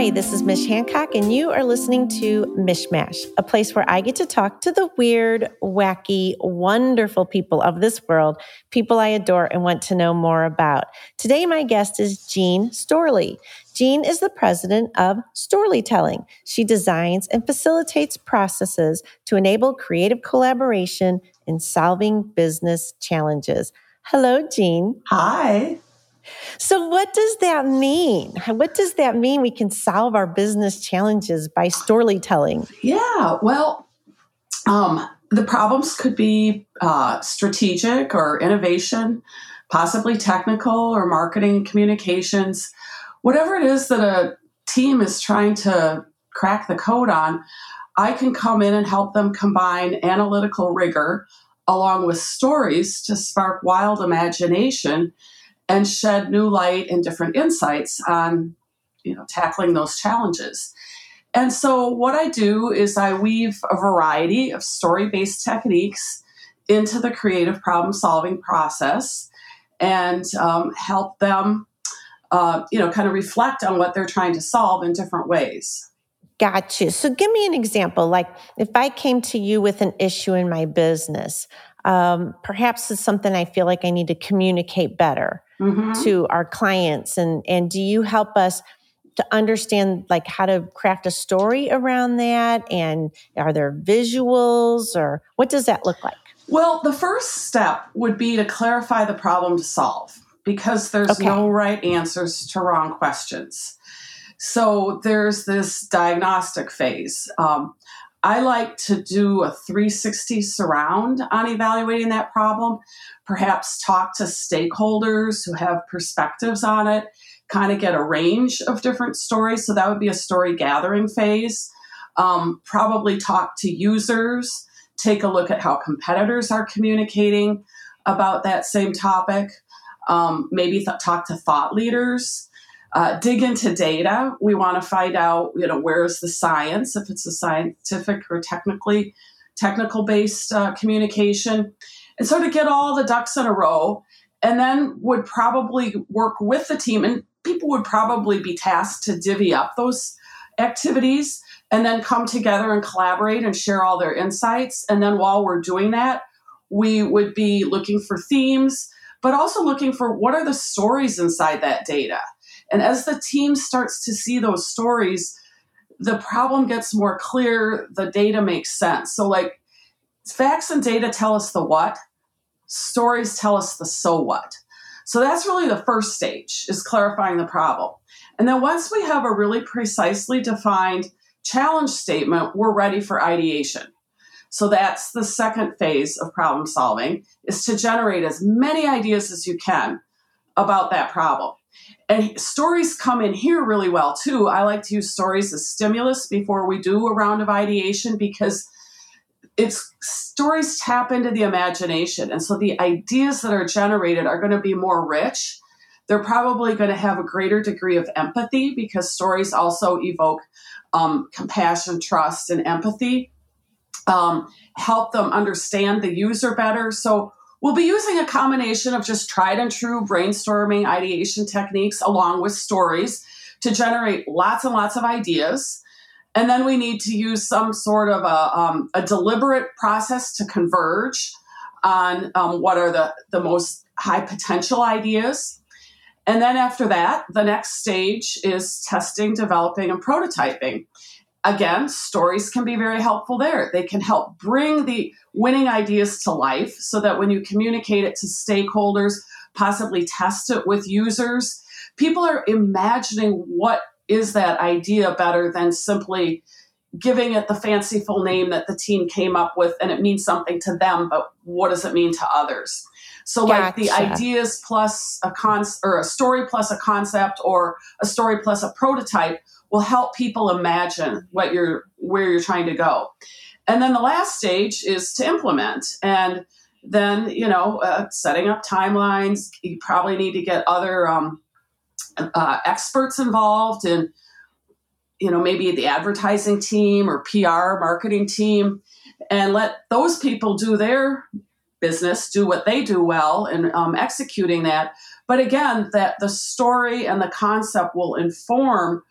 Hi, this is Mish Hancock, and you are listening to Mishmash, a place where I get to talk to the weird, wacky, wonderful people of this world, people I adore and want to know more about. Today, my guest is Jean Storlie. Jean is the president of Storytelling. She designs and facilitates processes to enable creative collaboration in solving business challenges. Hello, Jean. Hi. So, what does that mean? What does that mean we can solve our business challenges by storytelling? Yeah, well, um, the problems could be uh, strategic or innovation, possibly technical or marketing communications, whatever it is that a team is trying to crack the code on. I can come in and help them combine analytical rigor along with stories to spark wild imagination and shed new light and different insights on you know tackling those challenges and so what i do is i weave a variety of story-based techniques into the creative problem solving process and um, help them uh, you know kind of reflect on what they're trying to solve in different ways Got you. So give me an example. Like if I came to you with an issue in my business, um, perhaps it's something I feel like I need to communicate better mm-hmm. to our clients. And and do you help us to understand like how to craft a story around that? And are there visuals or what does that look like? Well, the first step would be to clarify the problem to solve because there's okay. no right answers to wrong questions. So there's this diagnostic phase. Um, I like to do a 360 surround on evaluating that problem, perhaps talk to stakeholders who have perspectives on it, kind of get a range of different stories. So that would be a story gathering phase. Um, probably talk to users, take a look at how competitors are communicating about that same topic, um, maybe th- talk to thought leaders uh, dig into data. We want to find out, you know, where's the science, if it's a scientific or technically technical based uh, communication, and so to get all the ducks in a row, and then would probably work with the team, and people would probably be tasked to divvy up those activities and then come together and collaborate and share all their insights. And then while we're doing that, we would be looking for themes, but also looking for what are the stories inside that data and as the team starts to see those stories, the problem gets more clear, the data makes sense. So, like, facts and data tell us the what, stories tell us the so what. So, that's really the first stage is clarifying the problem. And then once we have a really precisely defined challenge statement, we're ready for ideation. So that's the second phase of problem solving is to generate as many ideas as you can about that problem. And stories come in here really well too. I like to use stories as stimulus before we do a round of ideation because it's stories tap into the imagination. And so the ideas that are generated are going to be more rich. They're probably going to have a greater degree of empathy because stories also evoke um, compassion, trust, and empathy. Um, help them understand the user better. So We'll be using a combination of just tried and true brainstorming ideation techniques along with stories to generate lots and lots of ideas. And then we need to use some sort of a, um, a deliberate process to converge on um, what are the, the most high potential ideas. And then after that, the next stage is testing, developing, and prototyping again, stories can be very helpful there. They can help bring the winning ideas to life so that when you communicate it to stakeholders, possibly test it with users, people are imagining what is that idea better than simply giving it the fanciful name that the team came up with and it means something to them but what does it mean to others so gotcha. like the ideas plus a con or a story plus a concept or a story plus a prototype will help people imagine what you're where you're trying to go. And then the last stage is to implement. And then, you know, uh, setting up timelines. You probably need to get other um, uh, experts involved in, you know, maybe the advertising team or PR marketing team, and let those people do their business, do what they do well, in um, executing that. But again, that the story and the concept will inform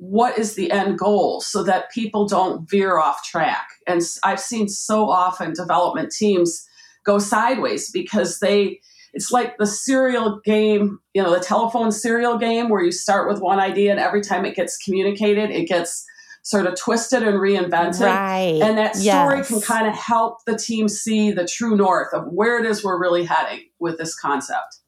what is the end goal so that people don't veer off track. And I've seen so often development teams go sideways because they it's like the serial game, you know, the telephone serial game where you start with one idea and every time it gets communicated, it gets sort of twisted and reinvented. Right. And that story yes. can kind of help the team see the true north of where it is we're really heading with this concept.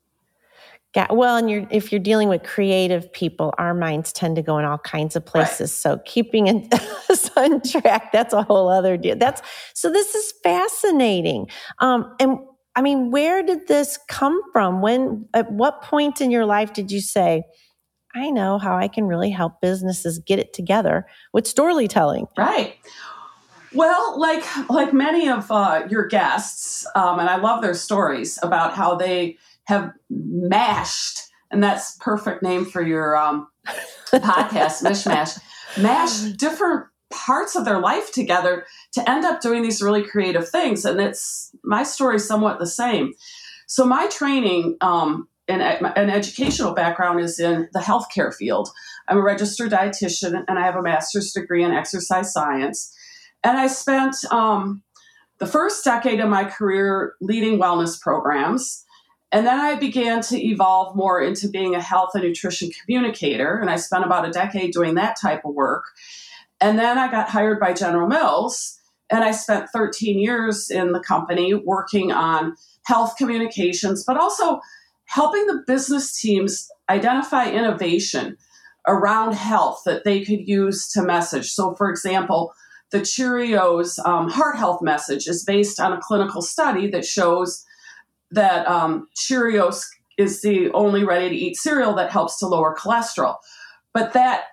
Yeah, well, and you're if you're dealing with creative people, our minds tend to go in all kinds of places. Right. So keeping us on track, that's a whole other deal. That's so this is fascinating. Um, and I mean, where did this come from? When at what point in your life did you say, I know how I can really help businesses get it together with storytelling? Right. Well, like like many of uh, your guests, um, and I love their stories about how they have mashed, and that's perfect name for your um, podcast, Mishmash, mash different parts of their life together to end up doing these really creative things. And it's my story somewhat the same. So my training um, and an educational background is in the healthcare field. I'm a registered dietitian and I have a master's degree in exercise science. And I spent um, the first decade of my career leading wellness programs. And then I began to evolve more into being a health and nutrition communicator. And I spent about a decade doing that type of work. And then I got hired by General Mills. And I spent 13 years in the company working on health communications, but also helping the business teams identify innovation around health that they could use to message. So, for example, the Cheerios um, heart health message is based on a clinical study that shows that um, Cheerios is the only ready to eat cereal that helps to lower cholesterol. But that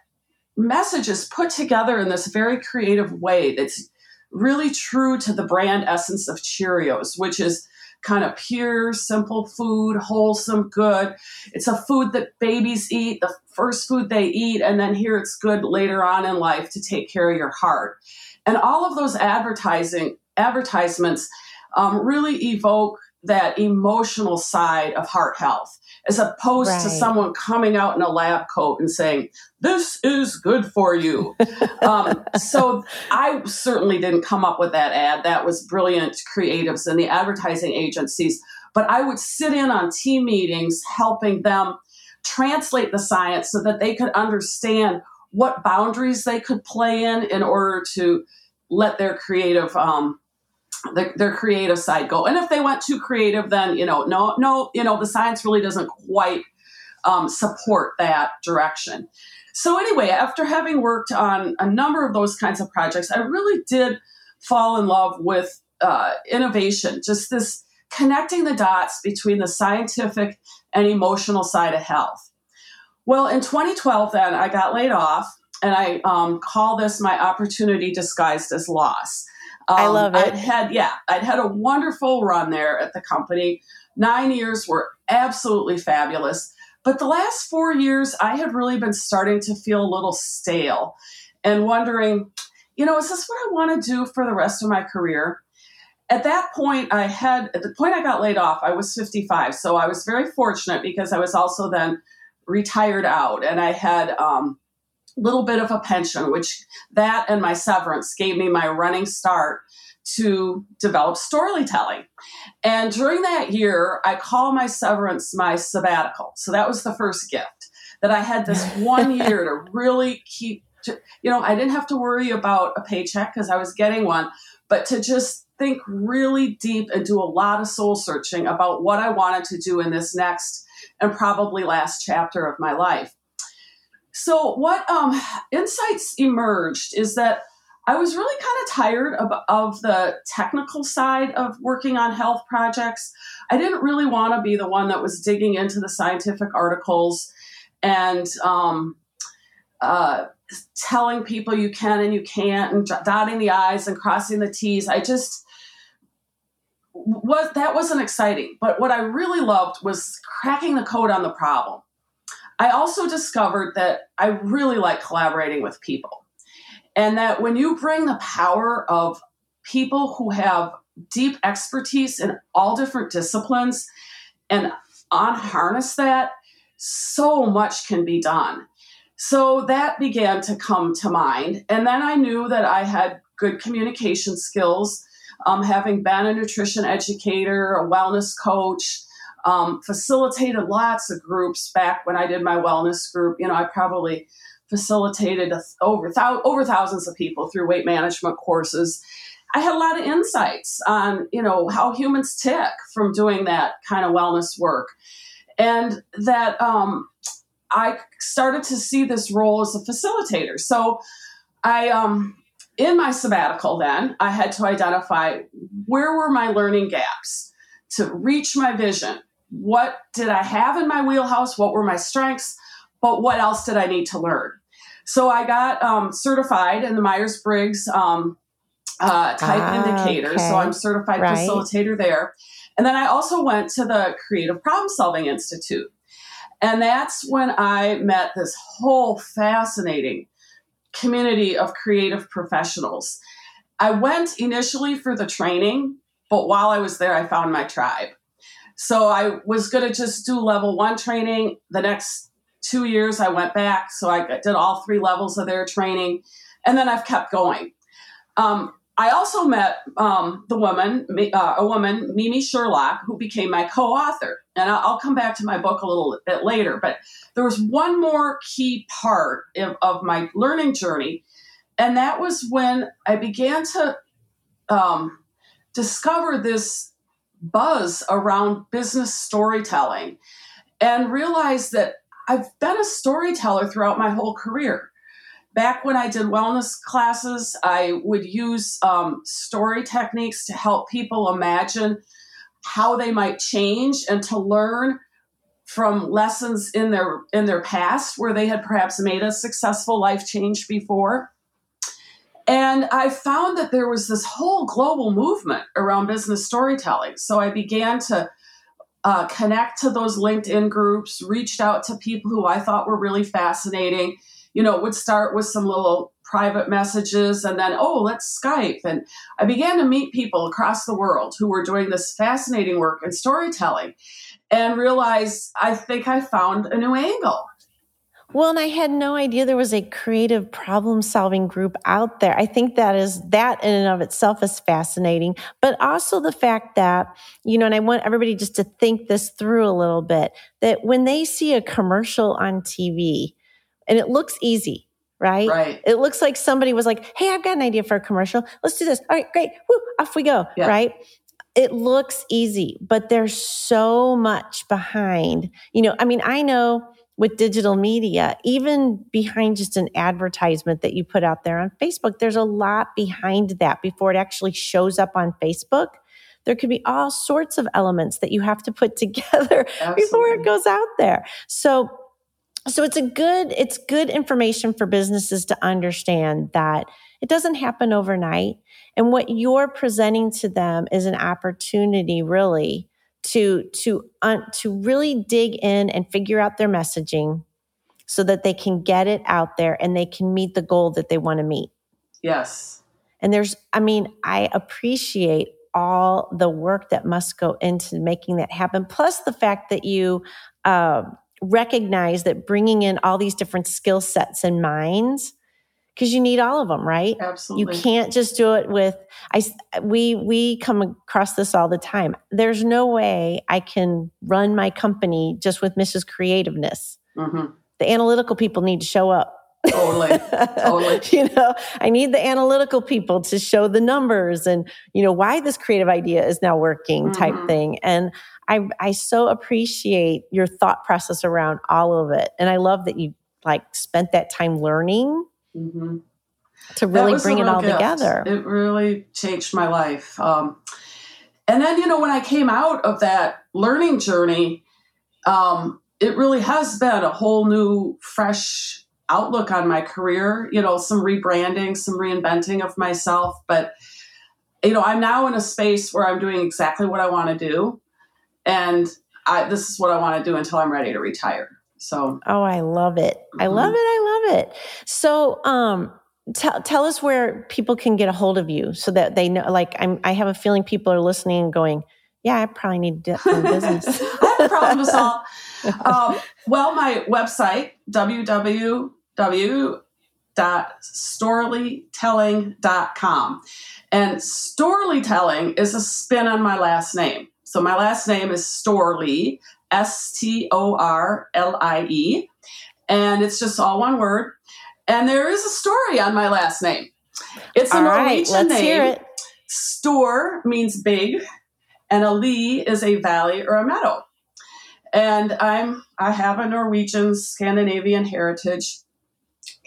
message is put together in this very creative way that's really true to the brand essence of Cheerios, which is kind of pure, simple food, wholesome, good. It's a food that babies eat, the first food they eat, and then here it's good later on in life to take care of your heart. And all of those advertising advertisements um, really evoke that emotional side of heart health as opposed right. to someone coming out in a lab coat and saying this is good for you. Um, so i certainly didn't come up with that ad. That was brilliant creatives and the advertising agencies. But i would sit in on team meetings helping them translate the science so that they could understand what boundaries they could play in in order to let their creative um, the, their creative side go. And if they went too creative, then you know, no, no, you know, the science really doesn't quite um, support that direction. So anyway, after having worked on a number of those kinds of projects, I really did fall in love with uh, innovation. Just this connecting the dots between the scientific and emotional side of health. Well, in 2012, then I got laid off, and I um, call this my opportunity disguised as loss. Um, I love it. I'd had, yeah, I'd had a wonderful run there at the company. Nine years were absolutely fabulous. But the last four years, I had really been starting to feel a little stale and wondering, you know, is this what I want to do for the rest of my career? At that point, I had, at the point I got laid off, I was 55. So I was very fortunate because I was also then retired out and I had, um, little bit of a pension, which that and my severance gave me my running start to develop storytelling. And during that year, I call my severance my sabbatical. So that was the first gift that I had this one year to really keep, to, you know, I didn't have to worry about a paycheck because I was getting one, but to just think really deep and do a lot of soul searching about what I wanted to do in this next and probably last chapter of my life. So, what um, insights emerged is that I was really kind of tired of, of the technical side of working on health projects. I didn't really want to be the one that was digging into the scientific articles and um, uh, telling people you can and you can't, and dotting the I's and crossing the T's. I just was that wasn't exciting. But what I really loved was cracking the code on the problem. I also discovered that I really like collaborating with people. And that when you bring the power of people who have deep expertise in all different disciplines and unharness that, so much can be done. So that began to come to mind. And then I knew that I had good communication skills, um, having been a nutrition educator, a wellness coach, um, facilitated lots of groups back when I did my wellness group. You know, I probably facilitated over, over thousands of people through weight management courses. I had a lot of insights on, you know, how humans tick from doing that kind of wellness work. And that um, I started to see this role as a facilitator. So I, um, in my sabbatical, then I had to identify where were my learning gaps to reach my vision. What did I have in my wheelhouse? What were my strengths? But what else did I need to learn? So I got um, certified in the Myers Briggs um, uh, type ah, indicator. Okay. So I'm certified right. facilitator there. And then I also went to the Creative Problem Solving Institute. And that's when I met this whole fascinating community of creative professionals. I went initially for the training, but while I was there, I found my tribe. So I was going to just do level one training. The next two years, I went back. So I did all three levels of their training. And then I've kept going. Um, I also met um, the woman, uh, a woman, Mimi Sherlock, who became my co-author, and I'll come back to my book a little bit later. But there was one more key part of, of my learning journey, and that was when I began to um, discover this buzz around business storytelling, and realize that I've been a storyteller throughout my whole career back when I did wellness classes, I would use um, story techniques to help people imagine how they might change and to learn from lessons in their in their past where they had perhaps made a successful life change before. And I found that there was this whole global movement around business storytelling. So I began to uh, connect to those LinkedIn groups, reached out to people who I thought were really fascinating, you know, it would start with some little private messages and then, oh, let's Skype. And I began to meet people across the world who were doing this fascinating work in storytelling and realized I think I found a new angle. Well, and I had no idea there was a creative problem solving group out there. I think that is that in and of itself is fascinating, but also the fact that, you know, and I want everybody just to think this through a little bit that when they see a commercial on TV, and it looks easy, right? Right. It looks like somebody was like, "Hey, I've got an idea for a commercial. Let's do this." All right, great. Woo, off we go, yeah. right? It looks easy, but there's so much behind. You know, I mean, I know with digital media, even behind just an advertisement that you put out there on Facebook, there's a lot behind that before it actually shows up on Facebook. There could be all sorts of elements that you have to put together Absolutely. before it goes out there. So so it's a good it's good information for businesses to understand that it doesn't happen overnight and what you're presenting to them is an opportunity really to to uh, to really dig in and figure out their messaging so that they can get it out there and they can meet the goal that they want to meet. Yes. And there's i mean i appreciate all the work that must go into making that happen plus the fact that you uh, recognize that bringing in all these different skill sets and minds because you need all of them right? Absolutely. you can't just do it with i we we come across this all the time. There's no way i can run my company just with mrs creativeness. Mm-hmm. the analytical people need to show up. Totally. Totally. You know i need the analytical people to show the numbers and you know why this creative idea is now working type mm-hmm. thing. And I, I so appreciate your thought process around all of it. And I love that you like spent that time learning mm-hmm. to really bring it all gift. together. It really changed my life. Um, and then, you know, when I came out of that learning journey, um, it really has been a whole new, fresh outlook on my career, you know, some rebranding, some reinventing of myself. But, you know, I'm now in a space where I'm doing exactly what I want to do and I, this is what I want to do until I'm ready to retire. So, oh, I love it. Mm-hmm. I love it. I love it. So, um, tell tell us where people can get a hold of you so that they know. Like, I'm, I have a feeling people are listening and going, "Yeah, I probably need to do business." I have a problem to solve. Um, well, my website www www.storlietelling.com. And Storlietelling is a spin on my last name. So my last name is Storlie, S T O R L I E. And it's just all one word. And there is a story on my last name. It's a Norwegian right, name. Store means big, and a lee is a valley or a meadow. And I'm I have a Norwegian Scandinavian heritage.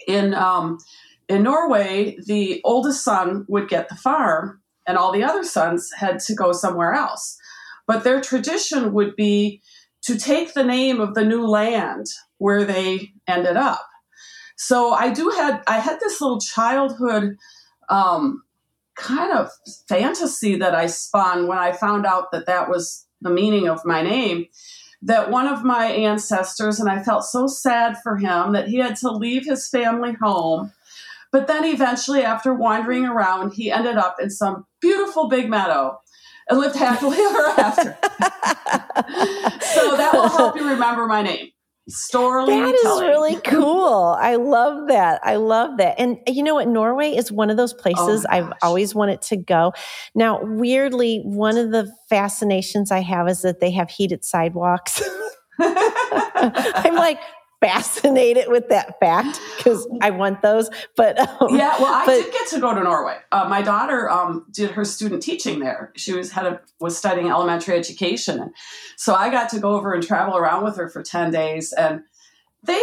In um, in Norway, the oldest son would get the farm, and all the other sons had to go somewhere else. But their tradition would be to take the name of the new land where they ended up. So I do had I had this little childhood um, kind of fantasy that I spun when I found out that that was the meaning of my name. That one of my ancestors, and I felt so sad for him that he had to leave his family home. But then eventually, after wandering around, he ended up in some beautiful big meadow and lived happily ever after. so that will help you remember my name. Storlie. That is really cool. I love that. I love that. And you know what? Norway is one of those oh places oh I've always wanted to go. Now, weirdly, one of the fascinations I have is that they have heated sidewalks. I'm like, fascinated with that fact because I want those. But um, yeah, well, I but, did get to go to Norway. Uh, my daughter um, did her student teaching there. She was had a, was studying elementary education, and so I got to go over and travel around with her for ten days. And they,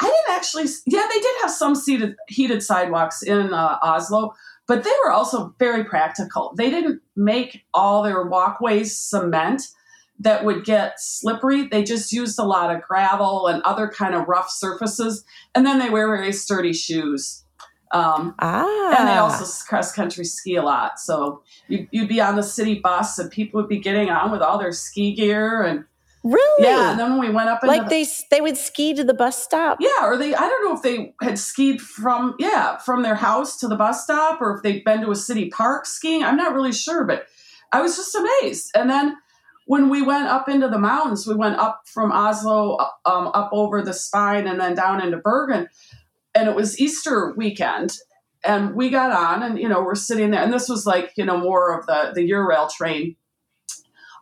I didn't actually, yeah, they did have some seated, heated sidewalks in uh, Oslo. But they were also very practical. They didn't make all their walkways cement that would get slippery. They just used a lot of gravel and other kind of rough surfaces. And then they wear very sturdy shoes. Um, ah. And they also cross country ski a lot. So you'd, you'd be on the city bus and people would be getting on with all their ski gear and Really? Yeah. And then when we went up, like the, they they would ski to the bus stop. Yeah, or they I don't know if they had skied from yeah from their house to the bus stop, or if they'd been to a city park skiing. I'm not really sure, but I was just amazed. And then when we went up into the mountains, we went up from Oslo, um, up over the spine, and then down into Bergen. And it was Easter weekend. And we got on, and you know, we're sitting there, and this was like, you know, more of the the Eurail train.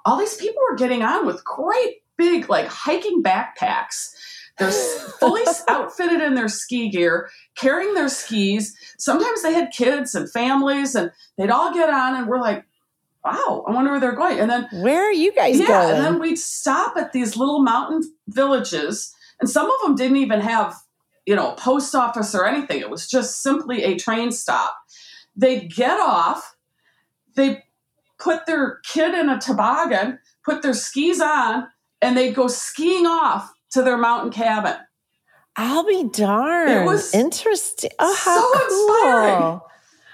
All these people were getting on with great big, like hiking backpacks. They're fully outfitted in their ski gear, carrying their skis. Sometimes they had kids and families, and they'd all get on, and we're like, wow, I wonder where they're going. And then where are you guys going? yeah, going? And then we'd stop at these little mountain villages, and some of them didn't even have, you know, a post office or anything. It was just simply a train stop. They'd get off, they put their kid in a toboggan, put their skis on, and they'd go skiing off to their mountain cabin. I'll be darned. It was interesting. Oh, how so cool. inspiring.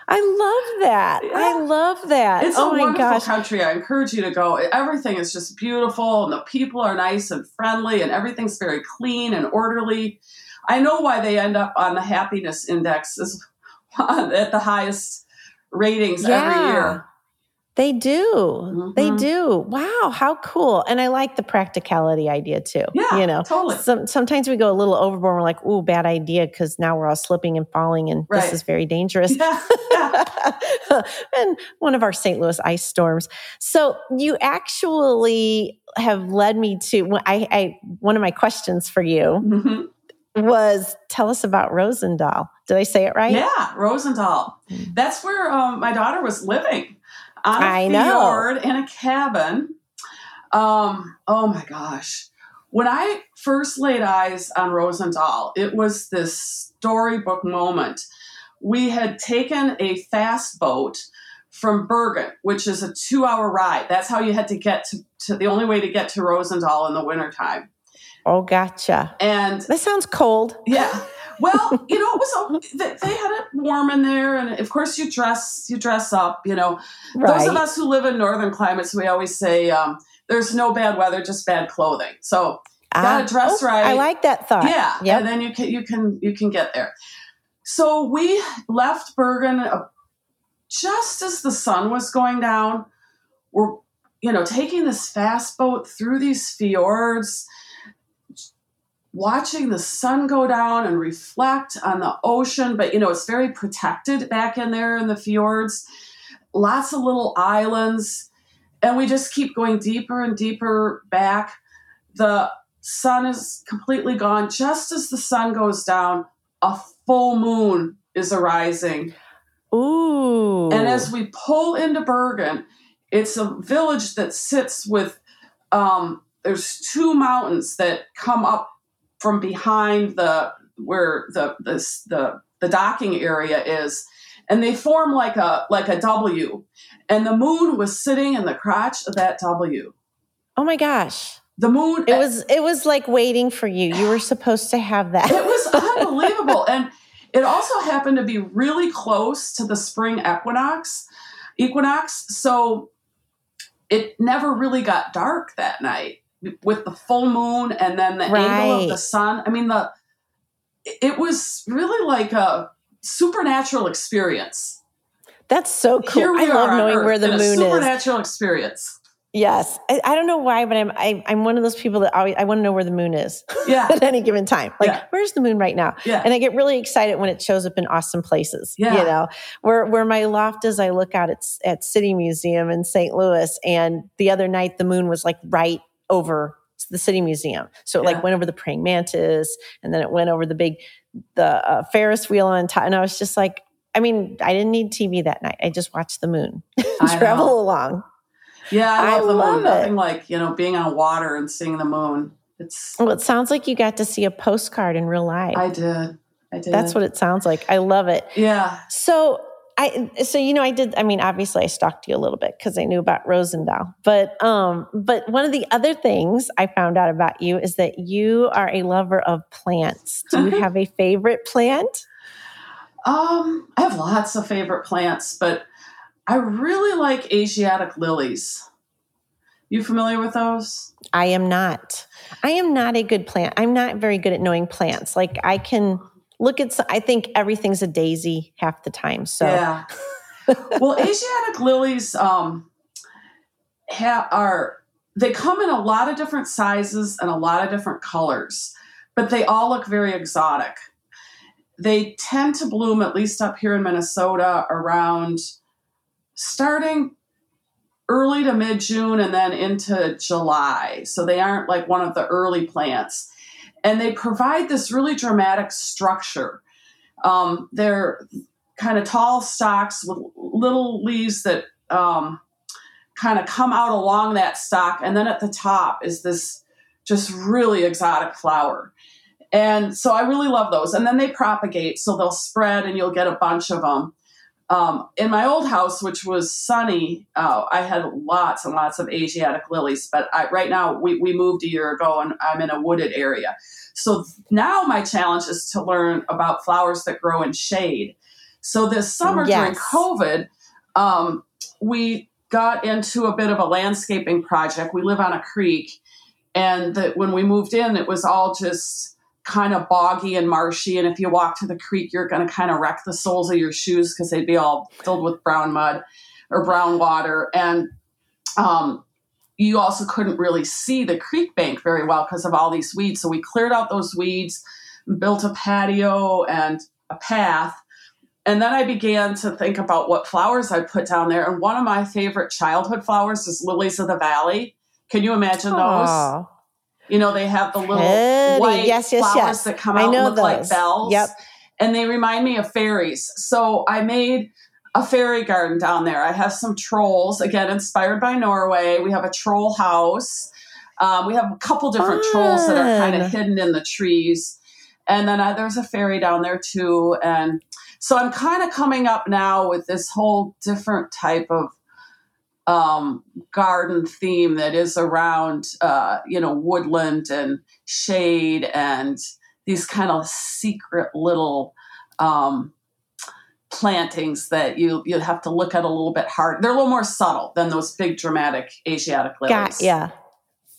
I love that. Yeah. I love that. It's oh a wonderful gosh. country. I encourage you to go. Everything is just beautiful, and the people are nice and friendly, and everything's very clean and orderly. I know why they end up on the happiness index is at the highest ratings yeah. every year. They do. Mm-hmm. They do. Wow, how cool. And I like the practicality idea too. Yeah, you know, totally. Some, sometimes we go a little overboard. We're like, ooh, bad idea because now we're all slipping and falling and right. this is very dangerous. Yeah. and one of our St. Louis ice storms. So you actually have led me to, I, I one of my questions for you mm-hmm. was tell us about Rosendal. Did I say it right? Yeah, Rosendal. Mm. That's where um, my daughter was living on a I fjord know. in a cabin. Um, oh my gosh. When I first laid eyes on Rosendal, it was this storybook moment. We had taken a fast boat from Bergen, which is a two hour ride. That's how you had to get to, to the only way to get to Rosendal in the wintertime. Oh, gotcha. And that sounds cold. Yeah. Well, you know, it was they had it warm in there, and of course you dress you dress up. You know, right. those of us who live in northern climates, we always say um, there's no bad weather, just bad clothing. So gotta uh, dress oh, right. I like that thought. Yeah, yep. and then you can you can you can get there. So we left Bergen uh, just as the sun was going down. We're you know taking this fast boat through these fjords watching the sun go down and reflect on the ocean. But, you know, it's very protected back in there in the fjords, lots of little islands. And we just keep going deeper and deeper back. The sun is completely gone. Just as the sun goes down, a full moon is arising. Ooh. And as we pull into Bergen, it's a village that sits with um, there's two mountains that come up from behind the where the the the, the docking area is and they form like a like a W and the moon was sitting in the crotch of that W. Oh my gosh. The moon It was it was like waiting for you. You were supposed to have that. It was unbelievable and it also happened to be really close to the spring equinox equinox so it never really got dark that night with the full moon and then the right. angle of the sun. I mean, the it was really like a supernatural experience. That's so cool. I love knowing where the moon is. Supernatural experience. Yes, I, I, don't know why, but I'm I, am i am one of those people that always I want to know where the moon is. Yeah. at any given time, like yeah. where's the moon right now? Yeah. And I get really excited when it shows up in awesome places. Yeah. You know, where where my loft is, I look out at at City Museum in St. Louis, and the other night the moon was like right over the City Museum. So it yeah. like went over the praying mantis, and then it went over the big the uh, Ferris wheel on top, and I was just like, I mean, I didn't need TV that night. I just watched the moon travel along. Yeah, I love I the love moon. It. Nothing like you know being on water and seeing the moon. It's well, it sounds like you got to see a postcard in real life. I did. I did. That's what it sounds like. I love it. Yeah. So I so you know I did I mean obviously I stalked you a little bit because I knew about Rosendal but um but one of the other things I found out about you is that you are a lover of plants. Do you have a favorite plant? Um I have lots of favorite plants but I really like Asiatic lilies. You familiar with those? I am not. I am not a good plant. I'm not very good at knowing plants. Like I can look at i think everything's a daisy half the time so yeah well asiatic lilies um ha- are they come in a lot of different sizes and a lot of different colors but they all look very exotic they tend to bloom at least up here in minnesota around starting early to mid June and then into July. So they aren't like one of the early plants and they provide this really dramatic structure. Um, they're kind of tall stalks with little leaves that um, kind of come out along that stalk, and then at the top is this just really exotic flower. And so I really love those. And then they propagate, so they'll spread, and you'll get a bunch of them. Um, in my old house, which was sunny, uh, I had lots and lots of Asiatic lilies. But I, right now, we, we moved a year ago and I'm in a wooded area. So now my challenge is to learn about flowers that grow in shade. So this summer yes. during COVID, um, we got into a bit of a landscaping project. We live on a creek, and the, when we moved in, it was all just kind of boggy and marshy. And if you walk to the creek, you're going to kind of wreck the soles of your shoes because they'd be all filled with brown mud or brown water. And um, you also couldn't really see the creek bank very well because of all these weeds. So we cleared out those weeds, built a patio and a path. And then I began to think about what flowers I'd put down there. And one of my favorite childhood flowers is lilies of the valley. Can you imagine Aww. You know, they have the little Pretty. white yes, yes, flowers yes. that come out and look those. like bells. Yep. And they remind me of fairies. So I made a fairy garden down there. I have some trolls, again, inspired by Norway. We have a troll house. Um, we have a couple different Fun. trolls that are kind of hidden in the trees. And then uh, there's a fairy down there too. And so I'm kind of coming up now with this whole different type of um, garden theme that is around, uh, you know, woodland and shade and these kind of secret little um, plantings that you you have to look at a little bit hard. They're a little more subtle than those big dramatic Asiatic lilies. Got, yeah.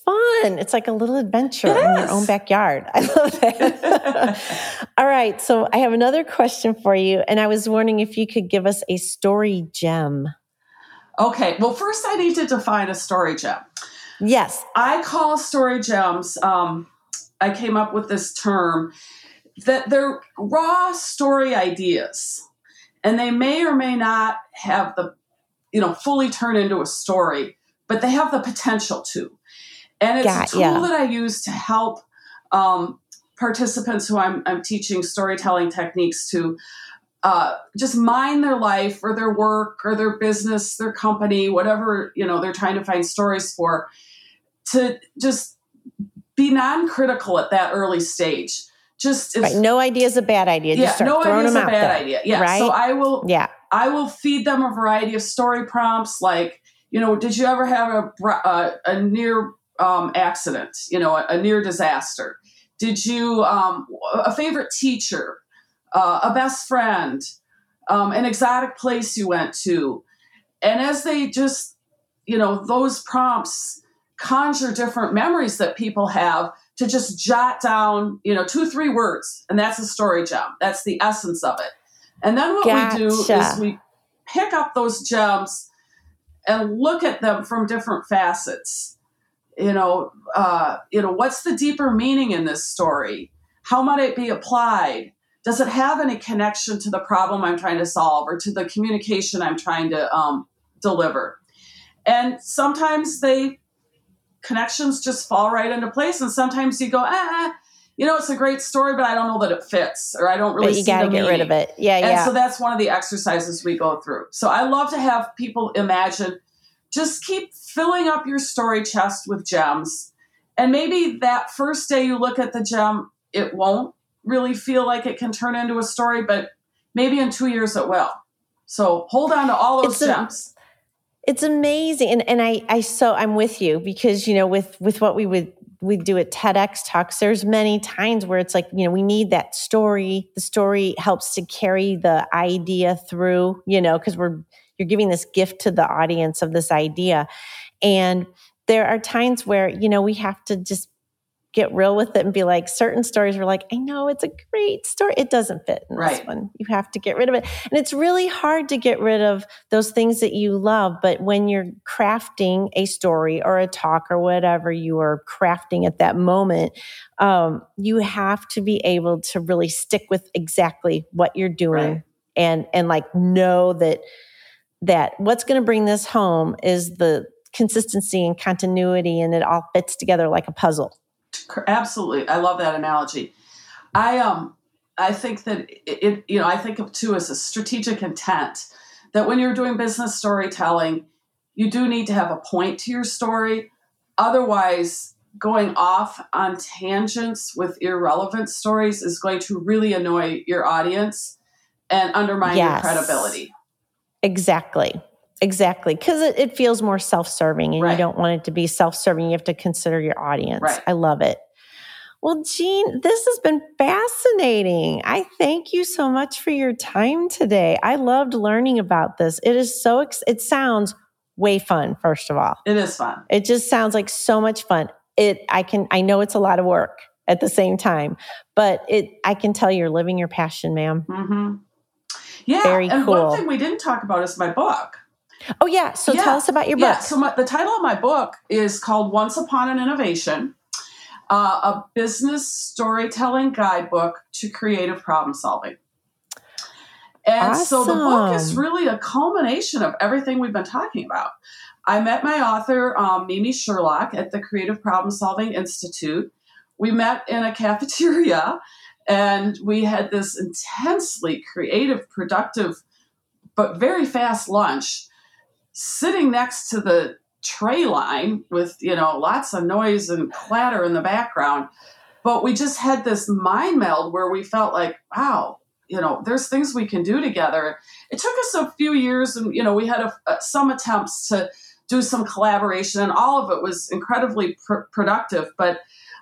Fun. It's like a little adventure it in is. your own backyard. I love it. All right. So I have another question for you. And I was wondering if you could give us a story gem. Okay. Well, first I need to define a story gem. Yes. I call story gems um, I came up with this term that they're raw story ideas and they may or may not have the you know fully turn into a story but they have the potential to and it's Got, a tool yeah. that i use to help um, participants who I'm, I'm teaching storytelling techniques to uh, just mind their life or their work or their business their company whatever you know they're trying to find stories for to just be non-critical at that early stage just if, right. no idea is a bad idea. Yeah, no idea is a bad there, idea. Yeah, right? so I will. Yeah, I will feed them a variety of story prompts, like you know, did you ever have a a, a near um, accident? You know, a, a, near disaster. Did you um, a favorite teacher, uh, a best friend, um, an exotic place you went to, and as they just, you know, those prompts conjure different memories that people have to just jot down, you know, two, three words, and that's a story gem. That's the essence of it. And then what gotcha. we do is we pick up those gems and look at them from different facets. You know, uh, you know, what's the deeper meaning in this story? How might it be applied? Does it have any connection to the problem I'm trying to solve or to the communication I'm trying to um, deliver? And sometimes they connections just fall right into place. And sometimes you go, ah, you know, it's a great story, but I don't know that it fits, or I don't really. But you got to get meaning. rid of it. Yeah, and yeah. And so that's one of the exercises we go through. So I love to have people imagine, just keep filling up your story chest with gems, and maybe that first day you look at the gem, it won't really feel like it can turn into a story, but maybe in two years it will. So hold on to all those it's gems. A- it's amazing. And and I I so I'm with you because you know with with what we would we do at TEDx talks, there's many times where it's like, you know, we need that story. The story helps to carry the idea through, you know, because we're you're giving this gift to the audience of this idea. And there are times where, you know, we have to just get real with it and be like, certain stories are like, I know it's a great story. It doesn't fit in right. this one. You have to get rid of it. And it's really hard to get rid of those things that you love. But when you're crafting a story or a talk or whatever you are crafting at that moment, um, you have to be able to really stick with exactly what you're doing right. and and like know that that what's going to bring this home is the consistency and continuity and it all fits together like a puzzle absolutely. I love that analogy. I um I think that it, you know I think of too as a strategic intent that when you're doing business storytelling, you do need to have a point to your story. Otherwise, going off on tangents with irrelevant stories is going to really annoy your audience and undermine yes. your credibility. Exactly. Exactly. Because it, it, feels more self serving and right. you don't want it to be self serving. You have to consider your audience. Right. I love it. Well, Jean, this has been fascinating. I thank you so much for your time today. I loved learning about this. It is so, ex- it sounds way fun, first of all. It is fun. It just sounds like so much fun. It, I can, I know it's a lot of work at the same time, but it, I can tell you're living your passion, madam mm-hmm. Yeah. Very and cool. one thing we didn't talk about is my book. Oh, yeah. So yeah. tell us about your book. Yeah. So my, the title of my book is called Once Upon an Innovation, uh, a business storytelling guidebook to creative problem solving. And awesome. so the book is really a culmination of everything we've been talking about. I met my author, um, Mimi Sherlock, at the Creative Problem Solving Institute. We met in a cafeteria and we had this intensely creative, productive, but very fast lunch sitting next to the tray line with you know lots of noise and clatter in the background but we just had this mind meld where we felt like wow you know there's things we can do together. It took us a few years and you know we had a, a, some attempts to do some collaboration and all of it was incredibly pr- productive but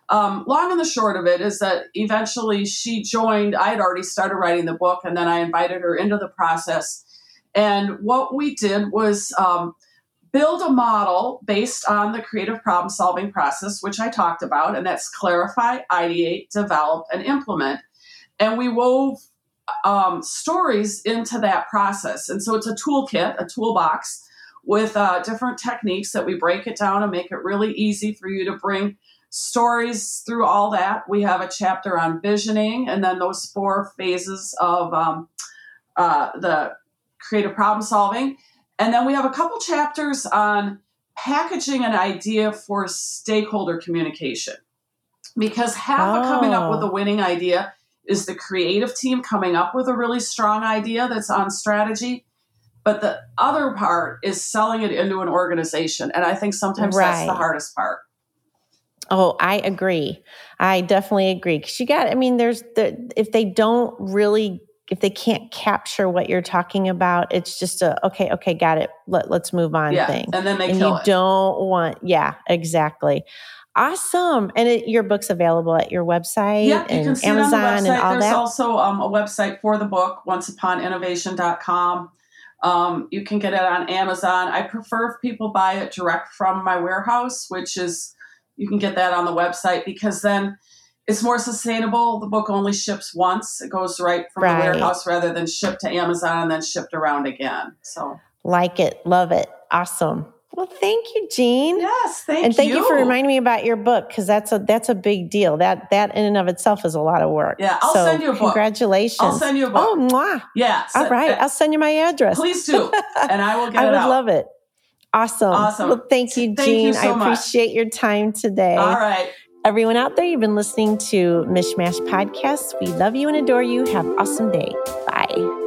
um, long and the short of it is that eventually she joined i had already started writing the book and then i invited her into the process and what we did was um, build a model based on the creative problem solving process, which I talked about, and that's clarify, ideate, develop, and implement. And we wove um, stories into that process. And so it's a toolkit, a toolbox with uh, different techniques that we break it down and make it really easy for you to bring stories through all that. We have a chapter on visioning, and then those four phases of um, uh, the creative problem solving. And then we have a couple chapters on packaging an idea for stakeholder communication. Because half oh. of coming up with a oh. winning idea is the creative team coming up with a really strong idea that's on strategy. But the other part is selling it into an organization. And I think sometimes right. that's the hardest part. Oh, I agree. I definitely agree. Because you got, I mean, there's the, if they don't really, if they can't capture what you're talking about, it's just a, okay, okay, got it. Let, let's move on yeah, thing. And then they and you it. don't want, yeah, exactly. Awesome. And it, your book's available at your website yeah, and you can see Amazon it on the website. and all There's that. also um, a website for the book, onceuponinnovation.com. Um, you can get it on Amazon. I prefer if people buy it direct from my warehouse, which is you can get that on the website because then it's more sustainable. The book only ships once; it goes right from right. the warehouse rather than shipped to Amazon and then shipped around again. So, like it, love it, awesome. Well, thank you, Jean. Yes, thank you. And thank you. you for reminding me about your book because that's a that's a big deal. That that in and of itself is a lot of work. Yeah, I'll so send you a book. Congratulations. I'll send you a book. Oh, mwah. Yeah. All right. Uh, I'll send you my address. Please do, and I will get. It. I would out. love it. Awesome. Awesome. Well, thank you, Jean. Thank you so I appreciate much. your time today. All right. Everyone out there, you've been listening to Mishmash Podcasts. We love you and adore you. Have an awesome day. Bye.